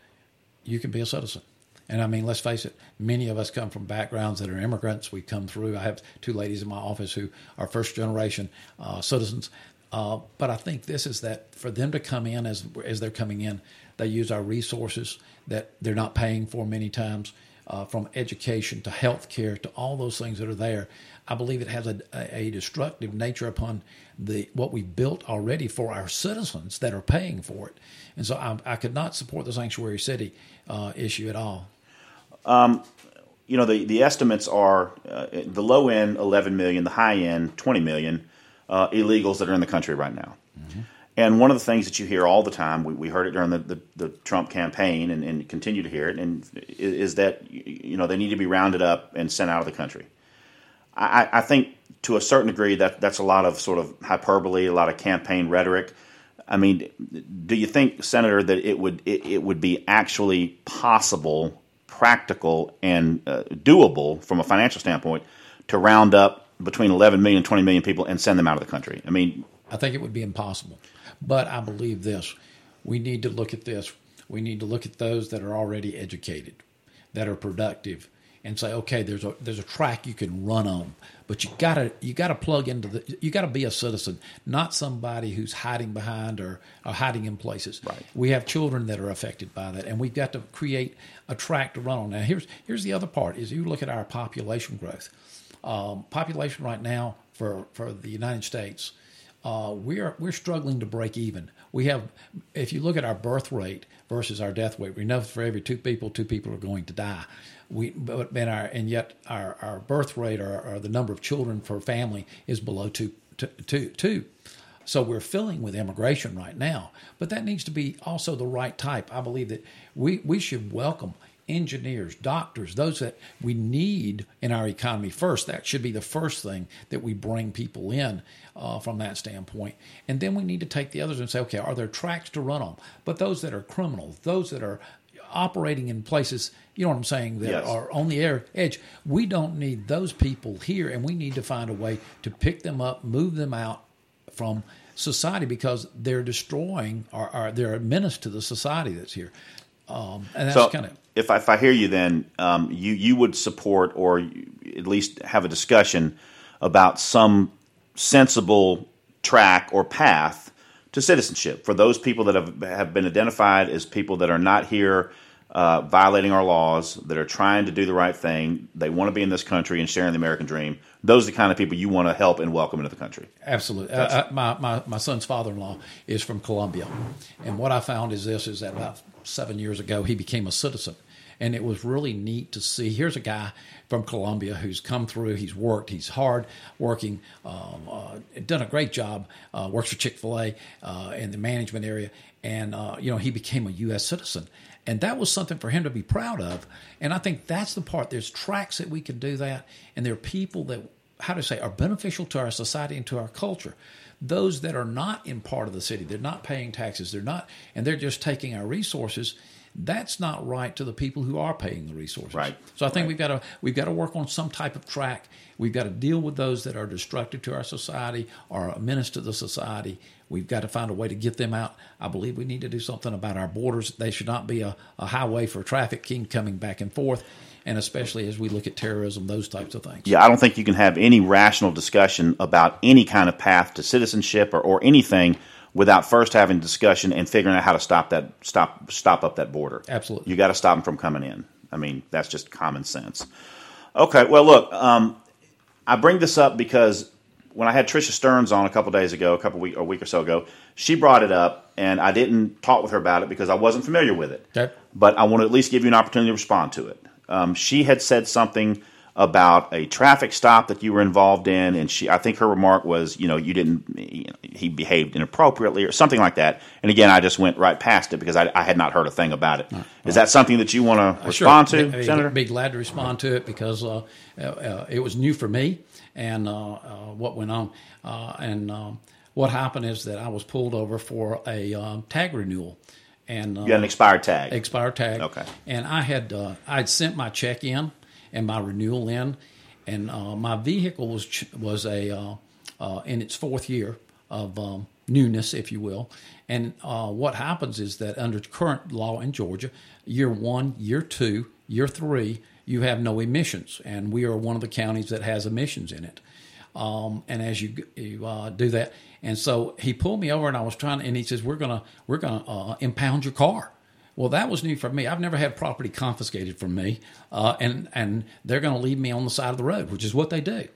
you can be a citizen. And I mean, let's face it, many of us come from backgrounds that are immigrants. We come through. I have two ladies in my office who are first generation uh, citizens. Uh, but I think this is that for them to come in as as they're coming in, they use our resources that they're not paying for many times, uh, from education to health care to all those things that are there. I believe it has a, a destructive nature upon the what we've built already for our citizens that are paying for it. And so I, I could not support the sanctuary city uh, issue at all. Um, you know, the, the estimates are uh, the low end 11 million, the high end 20 million uh, illegals that are in the country right now. Mm-hmm. And one of the things that you hear all the time, we, we heard it during the, the, the Trump campaign and, and, continue to hear it, and is, is that you know they need to be rounded up and sent out of the country. I, I think to a certain degree that that's a lot of sort of hyperbole, a lot of campaign rhetoric. I mean, do you think, Senator, that it would it, it would be actually possible, practical, and uh, doable from a financial standpoint to round up between 11 million and 20 million people and send them out of the country? I mean, I think it would be impossible, but I believe this: we need to look at this. We need to look at those that are already educated, that are productive, and say, okay, there's a there's a track you can run on, but you gotta you gotta plug into the you gotta be a citizen, not somebody who's hiding behind or, or hiding in places. Right. We have children that are affected by that, and we've got to create a track to run on. Now, here's here's the other part: is you look at our population growth. Um, population right now for for the United States, uh, we're we're struggling to break even. We have, if you look at our birth rate versus our death rate, we know for every two people, two people are going to die we but and our and yet our, our birth rate or, or the number of children per family is below two, two, two, two. So we're filling with immigration right now, but that needs to be also the right type. I believe that we we should welcome engineers, doctors, those that we need in our economy first. That should be the first thing that we bring people in uh, from that standpoint. And then we need to take the others and say, okay, are there tracks to run on? But those that are criminals, those that are operating in places, you know what I'm saying, that yes. are on the air edge. We don't need those people here, and we need to find a way to pick them up, move them out from society because they're destroying or, or they're a menace to the society that's here. Um, and that's so kind of. If I, if I hear you, then um, you you would support or at least have a discussion about some sensible track or path to citizenship for those people that have have been identified as people that are not here uh, violating our laws, that are trying to do the right thing. They want to be in this country and sharing the American dream. Those are the kind of people you want to help and welcome into the country. Absolutely. Uh, uh, my, my, my son's father-in-law is from Colombia. And what I found is this, is that about seven years ago, he became a citizen. And it was really neat to see. Here's a guy from Colombia who's come through. He's worked. He's hard working. Um, uh, done a great job. Uh, works for Chick Fil A uh, in the management area, and uh, you know he became a U.S. citizen. And that was something for him to be proud of. And I think that's the part. There's tracks that we can do that, and there are people that, how to say, are beneficial to our society and to our culture. Those that are not in part of the city, they're not paying taxes, they're not, and they're just taking our resources. That's not right to the people who are paying the resources. Right. So I think Right. we've got to we've got to work on some type of track. We've got to deal with those that are destructive to our society or a menace to the society. We've got to find a way to get them out. I believe we need to do something about our borders. They should not be a, a highway for trafficking coming back and forth, and especially as we look at terrorism, those types of things. Yeah, I don't think you can have any rational discussion about any kind of path to citizenship or, or anything without first having discussion and figuring out how to stop that stop stop up that border. Absolutely. you got to stop them from coming in. I mean, that's just common sense. Okay, well, look, um, I bring this up because when I had Trisha Stearns on a couple days ago, a couple week a week or so ago, she brought it up, and I didn't talk with her about it because I wasn't familiar with it. Okay. But I want to at least give you an opportunity to respond to it. Um, she had said something about a traffic stop that you were involved in, and she, I think her remark was, you know, you didn't, you know, he behaved inappropriately or something like that. And again, I just went right past it because I, I had not heard a thing about it. Is that something that you want to respond Sure. to, Be- be, Senator? Be glad to respond to it because uh, uh, uh, it was new for me and uh, uh, what went on. Uh, and um, what happened is that I was pulled over for a um, tag renewal. And uh, You got an expired tag. expired tag. Okay. And I had uh, I'd sent my check in and my renewal in, and uh, my vehicle was ch- was a uh, uh, in its fourth year of um, newness, if you will. And uh, what happens is that under current law in Georgia, year one, year two, year three, you have no emissions, and we are one of the counties that has emissions in it. Um, and as you you uh, do that, and so he pulled me over, and I was trying, and he says, "We're gonna we're gonna uh, impound your car." Well, that was new for me. I've never had property confiscated from me, uh, and and they're going to leave me on the side of the road, which is what they do.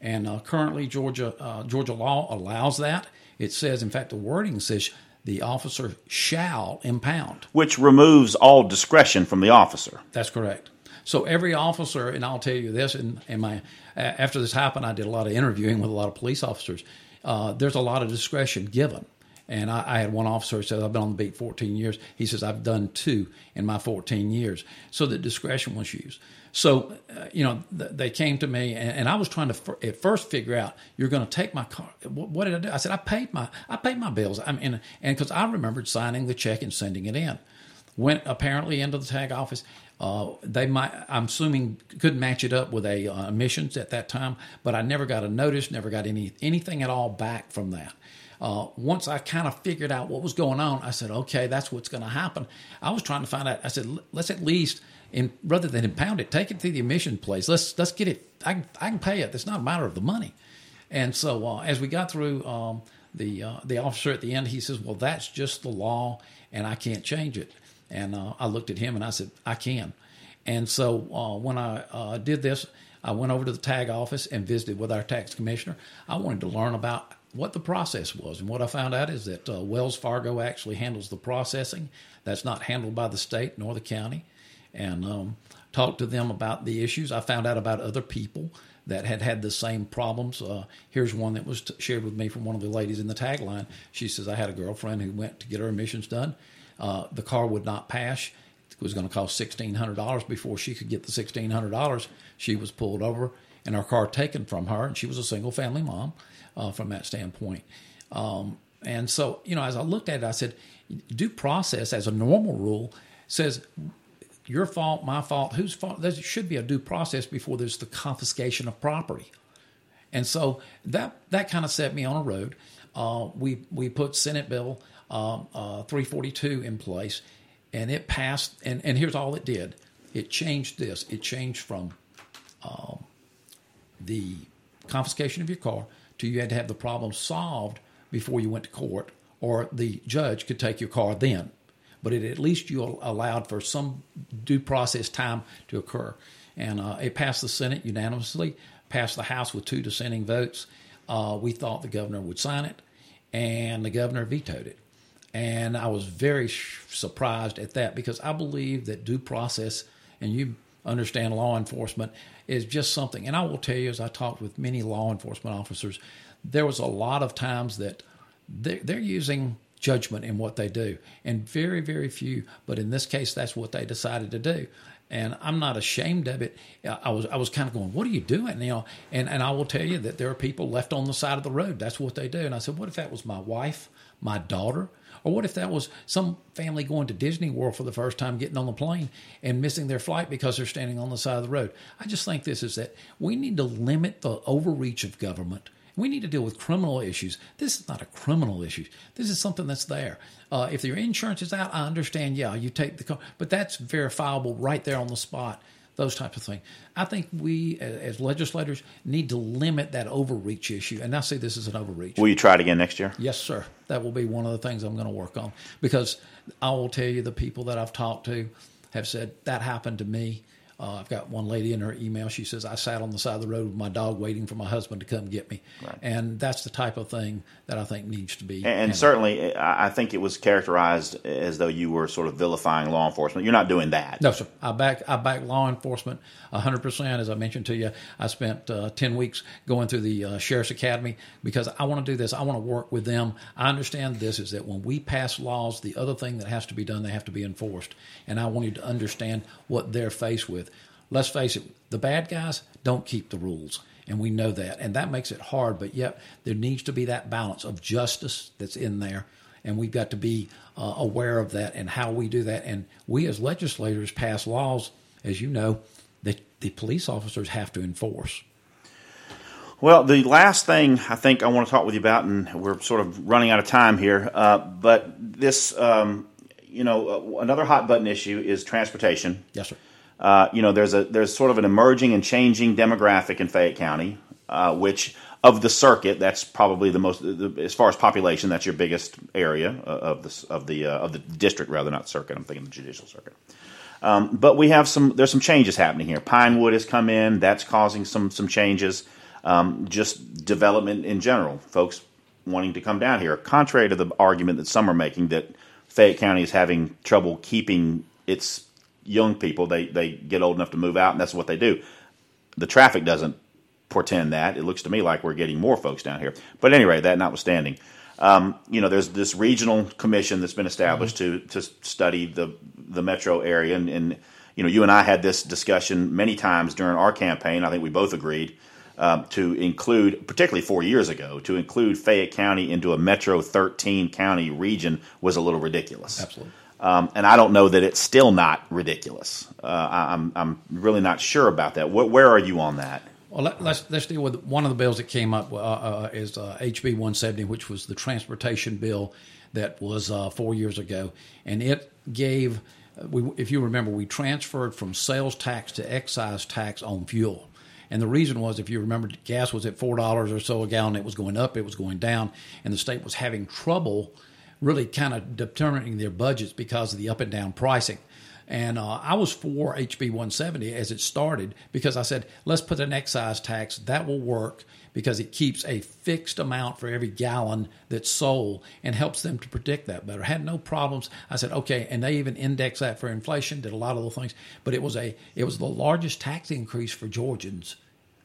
And uh, currently, Georgia uh, Georgia law allows that. It says, in fact, the wording says the officer shall impound. which removes all discretion from the officer. That's correct. So every officer, and I'll tell you this, and, my after this happened, I did a lot of interviewing with a lot of police officers. Uh, there's a lot of discretion given, and I, I had one officer said, "I've been on the beat 14 years." He says, "I've done two in my 14 years." So the discretion was used. So uh, you know, th- they came to me, and, and I was trying to fir- at first figure out, "You're going to take my car." What, what did I do? I said, "I paid my I paid my bills." I mean, and because I remembered signing the check and sending it in went apparently into the tag office. Uh, they might, I'm assuming, couldn't match it up with a uh, emissions at that time, but I never got a notice, never got any anything at all back from that. Uh, once I kind of figured out what was going on, I said, okay, that's what's going to happen. I was trying to find out. I said, let's at least, in rather than impound it, take it to the emission place. Let's let's get it. I can, I can pay it. It's not a matter of the money. And so uh, as we got through, um, the uh, the officer at the end, he says, "Well, that's just the law, and I can't change it." And uh, I looked at him and I said, "I can." And so uh, when I uh, did this, I went over to the tag office and visited with our tax commissioner. I wanted to learn about what the process was, and what I found out is that uh, Wells Fargo actually handles the processing. That's not handled by the state nor the county. And um, talked to them about the issues. I found out about other people that had had the same problems. Uh, here's one that was t- shared with me from one of the ladies in the tagline. She says, I had a girlfriend who went to get her emissions done. Uh, the car would not pass. It was going to cost $1,600 before she could get the $1,600. She was pulled over and her car taken from her, and she was a single family mom uh, from that standpoint. Um, and so, you know, as I looked at it, I said, due process as a normal rule says your fault, my fault, whose fault? There should be a due process before there's the confiscation of property. And so that that kind of set me on a road. Uh, we we put Senate Bill um, uh, 342 in place, and it passed. And, and here's all it did: it changed this. It changed from um, the confiscation of your car to you had to have the problem solved before you went to court, or the judge could take your car then. but it at least you allowed for some due process time to occur. And uh, it passed the Senate unanimously, passed the House with two dissenting votes. Uh, we thought the governor would sign it, and the governor vetoed it. And I was very sh- surprised at that because I believe that due process, and you understand law enforcement, is just something. And I will tell you, as I talked with many law enforcement officers, there was a lot of times that they're, they're using judgment in what they do, and very, very few. But in this case, that's what they decided to do and I'm not ashamed of it. I was I was kind of going, "What are you doing?" You know, and and I will tell you that there are people left on the side of the road. That's what they do. And I said, "What if that was my wife, my daughter, or what if that was some family going to Disney World for the first time, getting on the plane and missing their flight because they're standing on the side of the road?" I just think this is that we need to limit the overreach of government we need to deal with criminal issues. This is not a criminal issue. This is something that's there. Uh, if your insurance is out, I understand. Yeah, you take the car, but that's verifiable right there on the spot. Those types of things. I think we, as legislators, need to limit that overreach issue. And I see this as an overreach. Will you try it again next year? Yes, sir. That will be one of the things I'm going to work on because I will tell you the people that I've talked to have said that happened to me. Uh, I've got one lady in her email. She says, I sat on the side of the road with my dog waiting for my husband to come get me. Right. And that's the type of thing that I think needs to be. And, and certainly, I think it was characterized as though you were sort of vilifying law enforcement. You're not doing that. No, sir. I back, I back law enforcement 100%. As I mentioned to you, I spent uh, 10 weeks going through the uh, Sheriff's Academy because I want to do this. I want to work with them. I understand this is that when we pass laws, the other thing that has to be done, they have to be enforced. And I want you to understand what they're faced with let's face it, the bad guys don't keep the rules. And we know that. And that makes it hard. But yet, there needs to be that balance of justice that's in there. And we've got to be uh, aware of that and how we do that. And we as legislators pass laws, as you know, that the police officers have to enforce. Well, the last thing I think I want to talk with you about, and we're sort of running out of time here, uh, but this, um, you know, uh, another hot button issue is transportation. Yes, sir. Uh, you know, there's a there's sort of an emerging and changing demographic in Fayette County, uh, which of the circuit, that's probably the most the, as far as population, that's your biggest area uh, of the of the uh, of the district, rather not circuit. I'm thinking the judicial circuit. Um, but we have some there's some changes happening here. Pinewood has come in, that's causing some some changes. Um, just development in general, folks wanting to come down here. Contrary to the argument that some are making that Fayette County is having trouble keeping its young people. They they get old enough to move out, and that's what they do. The traffic doesn't portend that. It looks to me like we're getting more folks down here. But anyway, that notwithstanding, um, you know, there's this regional commission that's been established mm-hmm. to to study the the metro area, and, and, you know, you and I had this discussion many times during our campaign. I think we both agreed. Um, to include, particularly four years ago, to include Fayette County into a Metro 13 county region was a little ridiculous. Absolutely. Um, and I don't know that it's still not ridiculous. Uh, I, am I'm really not sure about that. Where, where are you on that? Well, let, us let's, let's deal with one of the bills that came up uh, uh, is uh, HB 170, which was the transportation bill that was uh, four years ago, and it gave. Uh, we, if you remember, we transferred from sales tax to excise tax on fuel. And the reason was, if you remember, gas was at four dollars or so a gallon. It was going up, it was going down, and the state was having trouble really kind of determining their budgets because of the up and down pricing. And uh, I was for HB 170 as it started because I said, let's put an excise tax. That will work because it keeps a fixed amount for every gallon that's sold and helps them to predict that better. Had no problems. I said, okay, and they even index that for inflation, did a lot of little things. But it was a it was the largest tax increase for Georgians.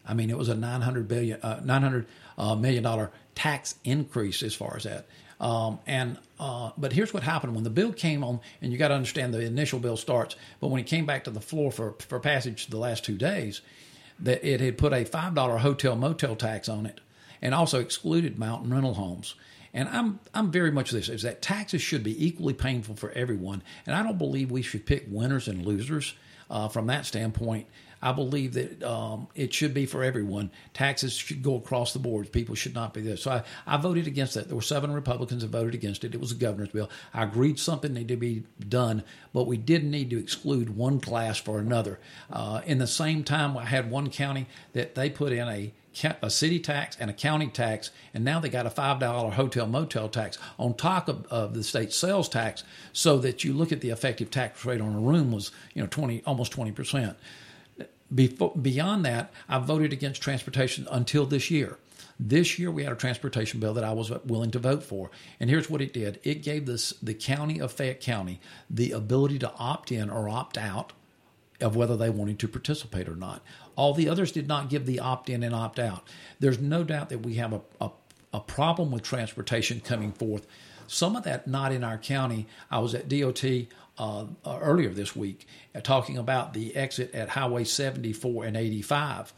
I mean, it was a 900 billion, uh, 900 uh, million dollar tax increase as far as that. Um, and uh, but here's what happened when the bill came on, and you got to understand the initial bill starts. But when it came back to the floor for for passage the last two days, that it had put a five dollar hotel motel tax on it, and also excluded mountain rental homes. And I'm I'm very much this is that taxes should be equally painful for everyone, and I don't believe we should pick winners and losers uh, from that standpoint. I believe that um, it should be for everyone. Taxes should go across the board. People should not be there. So I, I voted against that. There were seven Republicans that voted against it. It was a governor's bill. I agreed something needed to be done, but we didn't need to exclude one class for another. Uh, in the same time, I had one county that they put in a a city tax and a county tax, and now they got a five dollar hotel motel tax on top of, of, the state sales tax, so that you look at the effective tax rate on a room was you know twenty almost twenty percent. Before, beyond that, I voted against transportation until this year. This year, we had a transportation bill that I was willing to vote for. And here's what it did it gave this, the county of Fayette County the ability to opt in or opt out of whether they wanted to participate or not. All the others did not give the opt in and opt out. There's no doubt that we have a, a, a problem with transportation coming forth. Some of that not in our county. I was at DOT uh, uh, earlier this week uh, talking about the exit at Highway 74 and 85.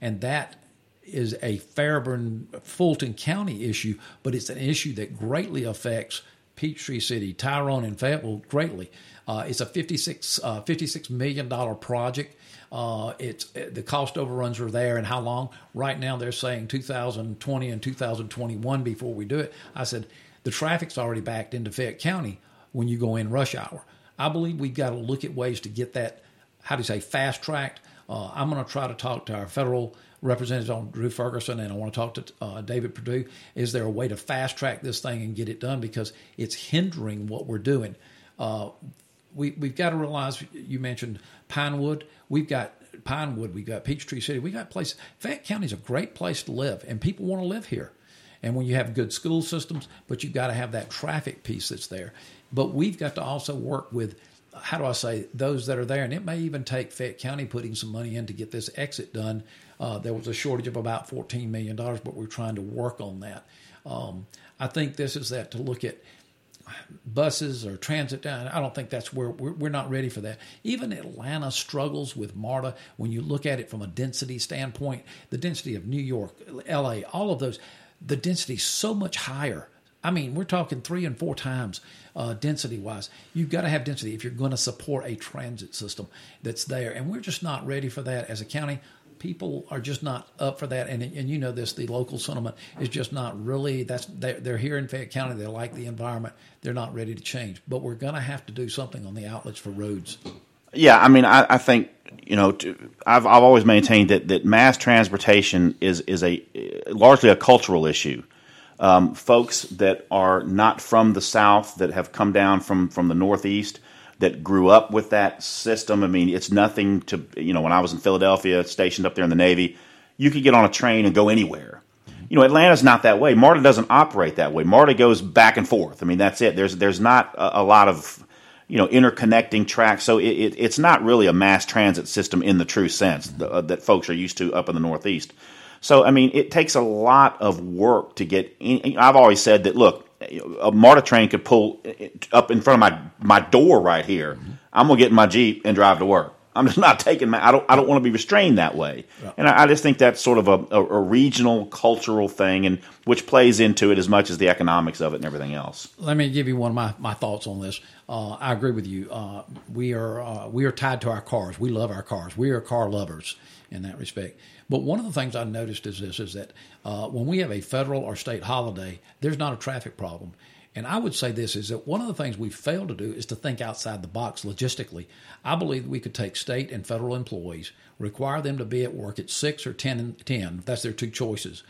And that is a Fairburn Fulton County issue, but it's an issue that greatly affects Peachtree City, Tyrone, and Fayetteville greatly. Uh, it's a 56, uh, $56 million project. Uh, it's uh, the cost overruns are there, and how long? Right now, they're saying 2020 and 2021 before we do it. I said the traffic's already backed into Fayette County when you go in rush hour. I believe we've got to look at ways to get that. How do you say fast tracked? Uh, I'm going to try to talk to our federal representative on Drew Ferguson, and I want to talk to uh, David Perdue. Is there a way to fast track this thing and get it done because it's hindering what we're doing? Uh, we we've got to realize. You mentioned Pinewood. We've got Pinewood. We've got Peachtree City. We've got places. Fayette County is a great place to live, and people want to live here. And when you have good school systems, but you've got to have that traffic piece that's there. But we've got to also work with how do I say those that are there, and it may even take Fayette County putting some money in to get this exit done uh, there was a shortage of about $14 million, but we're trying to work on that. Um, I think this is that to look at buses or transit down. I don't think that's where we're, we're, not ready for that. Even Atlanta struggles with MARTA when you look at it from a density standpoint. The density of New York, LA, all of those, the density so much higher. I mean, we're talking three and four times uh, density wise. You've got to have density if you're going to support a transit system that's there. And we're just not ready for that as a county people are just not up for that. And and you know this, the local sentiment is just not really. That's they're, they're here in Fayette County. They like the environment. They're not ready to change. But we're going to have to do something on the outlets for roads. Yeah, I mean, I, I think you know, to, I've I've always maintained that that mass transportation is is a largely a cultural issue. Um, folks that are not from the South that have come down from from the Northeast that grew up with that system. I mean, it's nothing to, you know, when I was in Philadelphia, stationed up there in the Navy, you could get on a train and go anywhere. You know, Atlanta's not that way. MARTA doesn't operate that way. MARTA goes back and forth. I mean, that's it. There's there's not a, a lot of you know interconnecting tracks, so it, it, it's not really a mass transit system in the true sense the, uh, that folks are used to up in the Northeast. So, I mean, it takes a lot of work to get. In, I've always said that. Look, a MARTA train could pull up in front of my my door right here. Mm-hmm. I'm gonna get in my Jeep and drive to work. I'm just not taking my. I don't. I don't want to be restrained that way. Yeah. And I, I, just think that's sort of a, a, a, regional cultural thing, and which plays into it as much as the economics of it and everything else. Let me give you one of my, my thoughts on this. Uh, I agree with you. Uh, we are uh, we are tied to our cars. We love our cars. We are car lovers in that respect. But one of the things I noticed is this: is that uh, when we have a federal or state holiday, there's not a traffic problem. And I would say this is that one of the things we fail to do is to think outside the box logistically. I believe we could take state and federal employees, require them to be at work at six or 10 and 10, that's their two choices.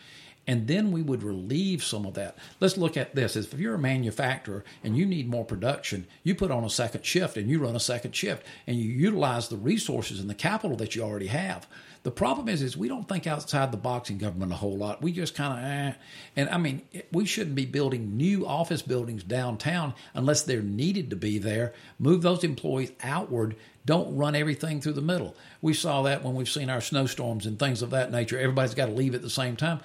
And then we would relieve some of that. Let's look at this. If you're a manufacturer and you need more production, you put on a second shift and you run a second shift and you utilize the resources and the capital that you already have. The problem is, is we don't think outside the box in government a whole lot. We just kind of, eh. and I mean, we shouldn't be building new office buildings downtown unless they're needed to be there. Move those employees outward. Don't run everything through the middle. We saw that when we've seen our snowstorms and things of that nature. Everybody's got to leave at the same time.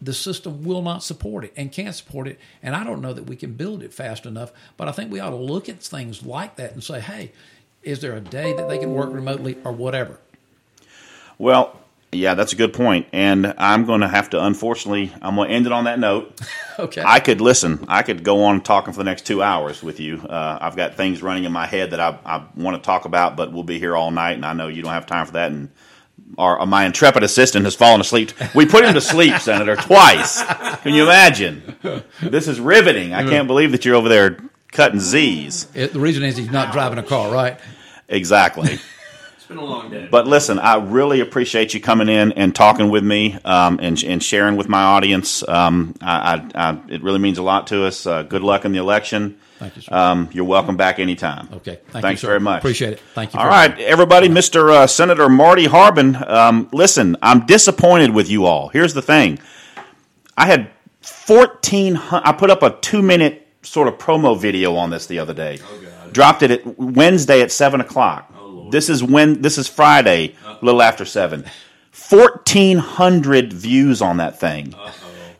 The system will not support it and can't support it. And I don't know that we can build it fast enough. But I think we ought to look at things like that and say, hey, is there a day that they can work remotely or whatever? Well, yeah, that's a good point, and I'm going to have to. Unfortunately, I'm going to end it on that note. okay. I could listen. I could go on talking for the next two hours with you. Uh, I've got things running in my head that I, I want to talk about, but we'll be here all night, and I know you don't have time for that. And our my intrepid assistant has fallen asleep. We put him to sleep, Senator, twice. Can you imagine? This is riveting. I can't believe that you're over there cutting Z's. It, the reason is he's not driving a car, right? Exactly. It's been a long day. But listen, I really appreciate you coming in and talking with me um, and, and sharing with my audience. Um, I, I, I, it really means a lot to us. Uh, good luck in the election. Thank you, sir. Um, you're welcome back anytime. Okay. Thank Thanks you, sir. very much. Appreciate it. Thank you. All for- right, everybody, Mr. Uh, Senator Marty Harbin. Um, listen, I'm disappointed with you all. Here's the thing I had 14, I put up a two minute sort of promo video on this the other day. Oh, god. Dropped it at Wednesday at 7 o'clock. This is when this is Friday, a little after 7. 1,400 views on that thing.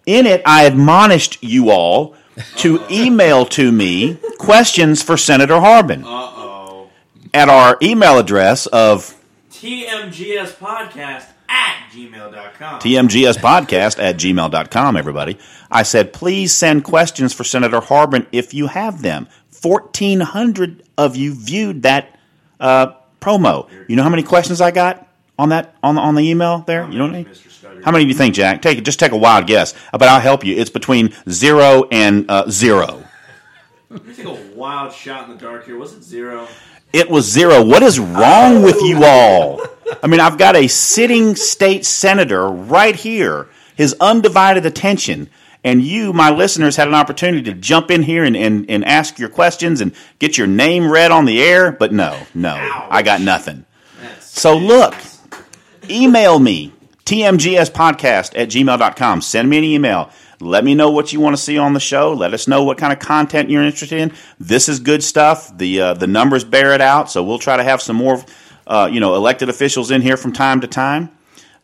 In it, I admonished you all to email to me questions for Senator Harbin Uh-oh. at our email address of TMGS podcast at gmail.com. tmgspodcast at gmail.com, everybody. I said, please send questions for Senator Harbin if you have them. 1,400 of you viewed that uh, promo. You know how many questions I got on that on the, on the email there? You know what I mean? How many do you think, Jack? Take it. Just take a wild guess. But I'll help you. It's between zero and uh, zero. Let me take a wild shot in the dark here. Was it zero? It was zero. What is wrong with you all? I mean, I've got a sitting state senator right here, his undivided attention, and you, my listeners, had an opportunity to jump in here and, and, and ask your questions and get your name read on the air, but no, no, I got nothing. That's So look, email me, tmgspodcast at gmail.com. Send me an email. Let me know what you want to see on the show. Let us know what kind of content you're interested in. This is good stuff. The uh, the numbers bear it out. So we'll try to have some more, uh, you know, elected officials in here from time to time.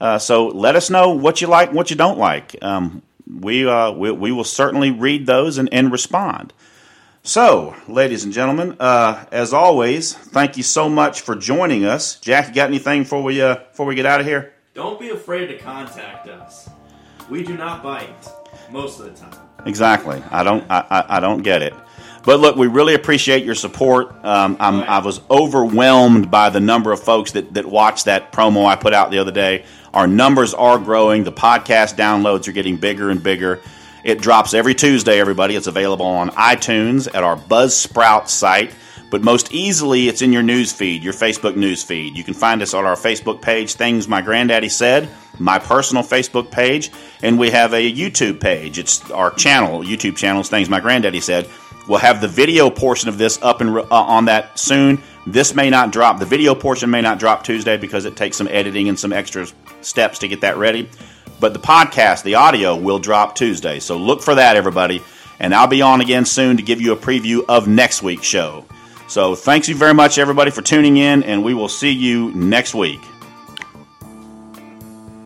Uh, so let us know what you like, and what you don't like. Um, we, uh, we we will certainly read those and, and respond. So, ladies and gentlemen, uh, as always, thank you so much for joining us. Jack, you got anything before we uh, before we get out of here? Don't be afraid to contact us. We do not bite most of the time. Exactly. I don't. I, I, I don't get it. But look, we really appreciate your support. Um, I'm, I was overwhelmed by the number of folks that, that watched that promo I put out the other day. Our numbers are growing. The podcast downloads are getting bigger and bigger. It drops every Tuesday, everybody. It's available on iTunes at our Buzzsprout site. But most easily, it's in your news feed, your Facebook news feed. You can find us on our Facebook page, Things My Granddaddy Said, my personal Facebook page, and we have a YouTube page. It's our channel, YouTube channel, Things My Granddaddy Said. We'll have the video portion of this up and uh, on that soon. This may not drop. The video portion may not drop Tuesday because it takes some editing and some extra steps to get that ready. But the podcast, the audio, will drop Tuesday. So look for that, everybody. And I'll be on again soon to give you a preview of next week's show. So thanks you very much, everybody, for tuning in, and we will see you next week.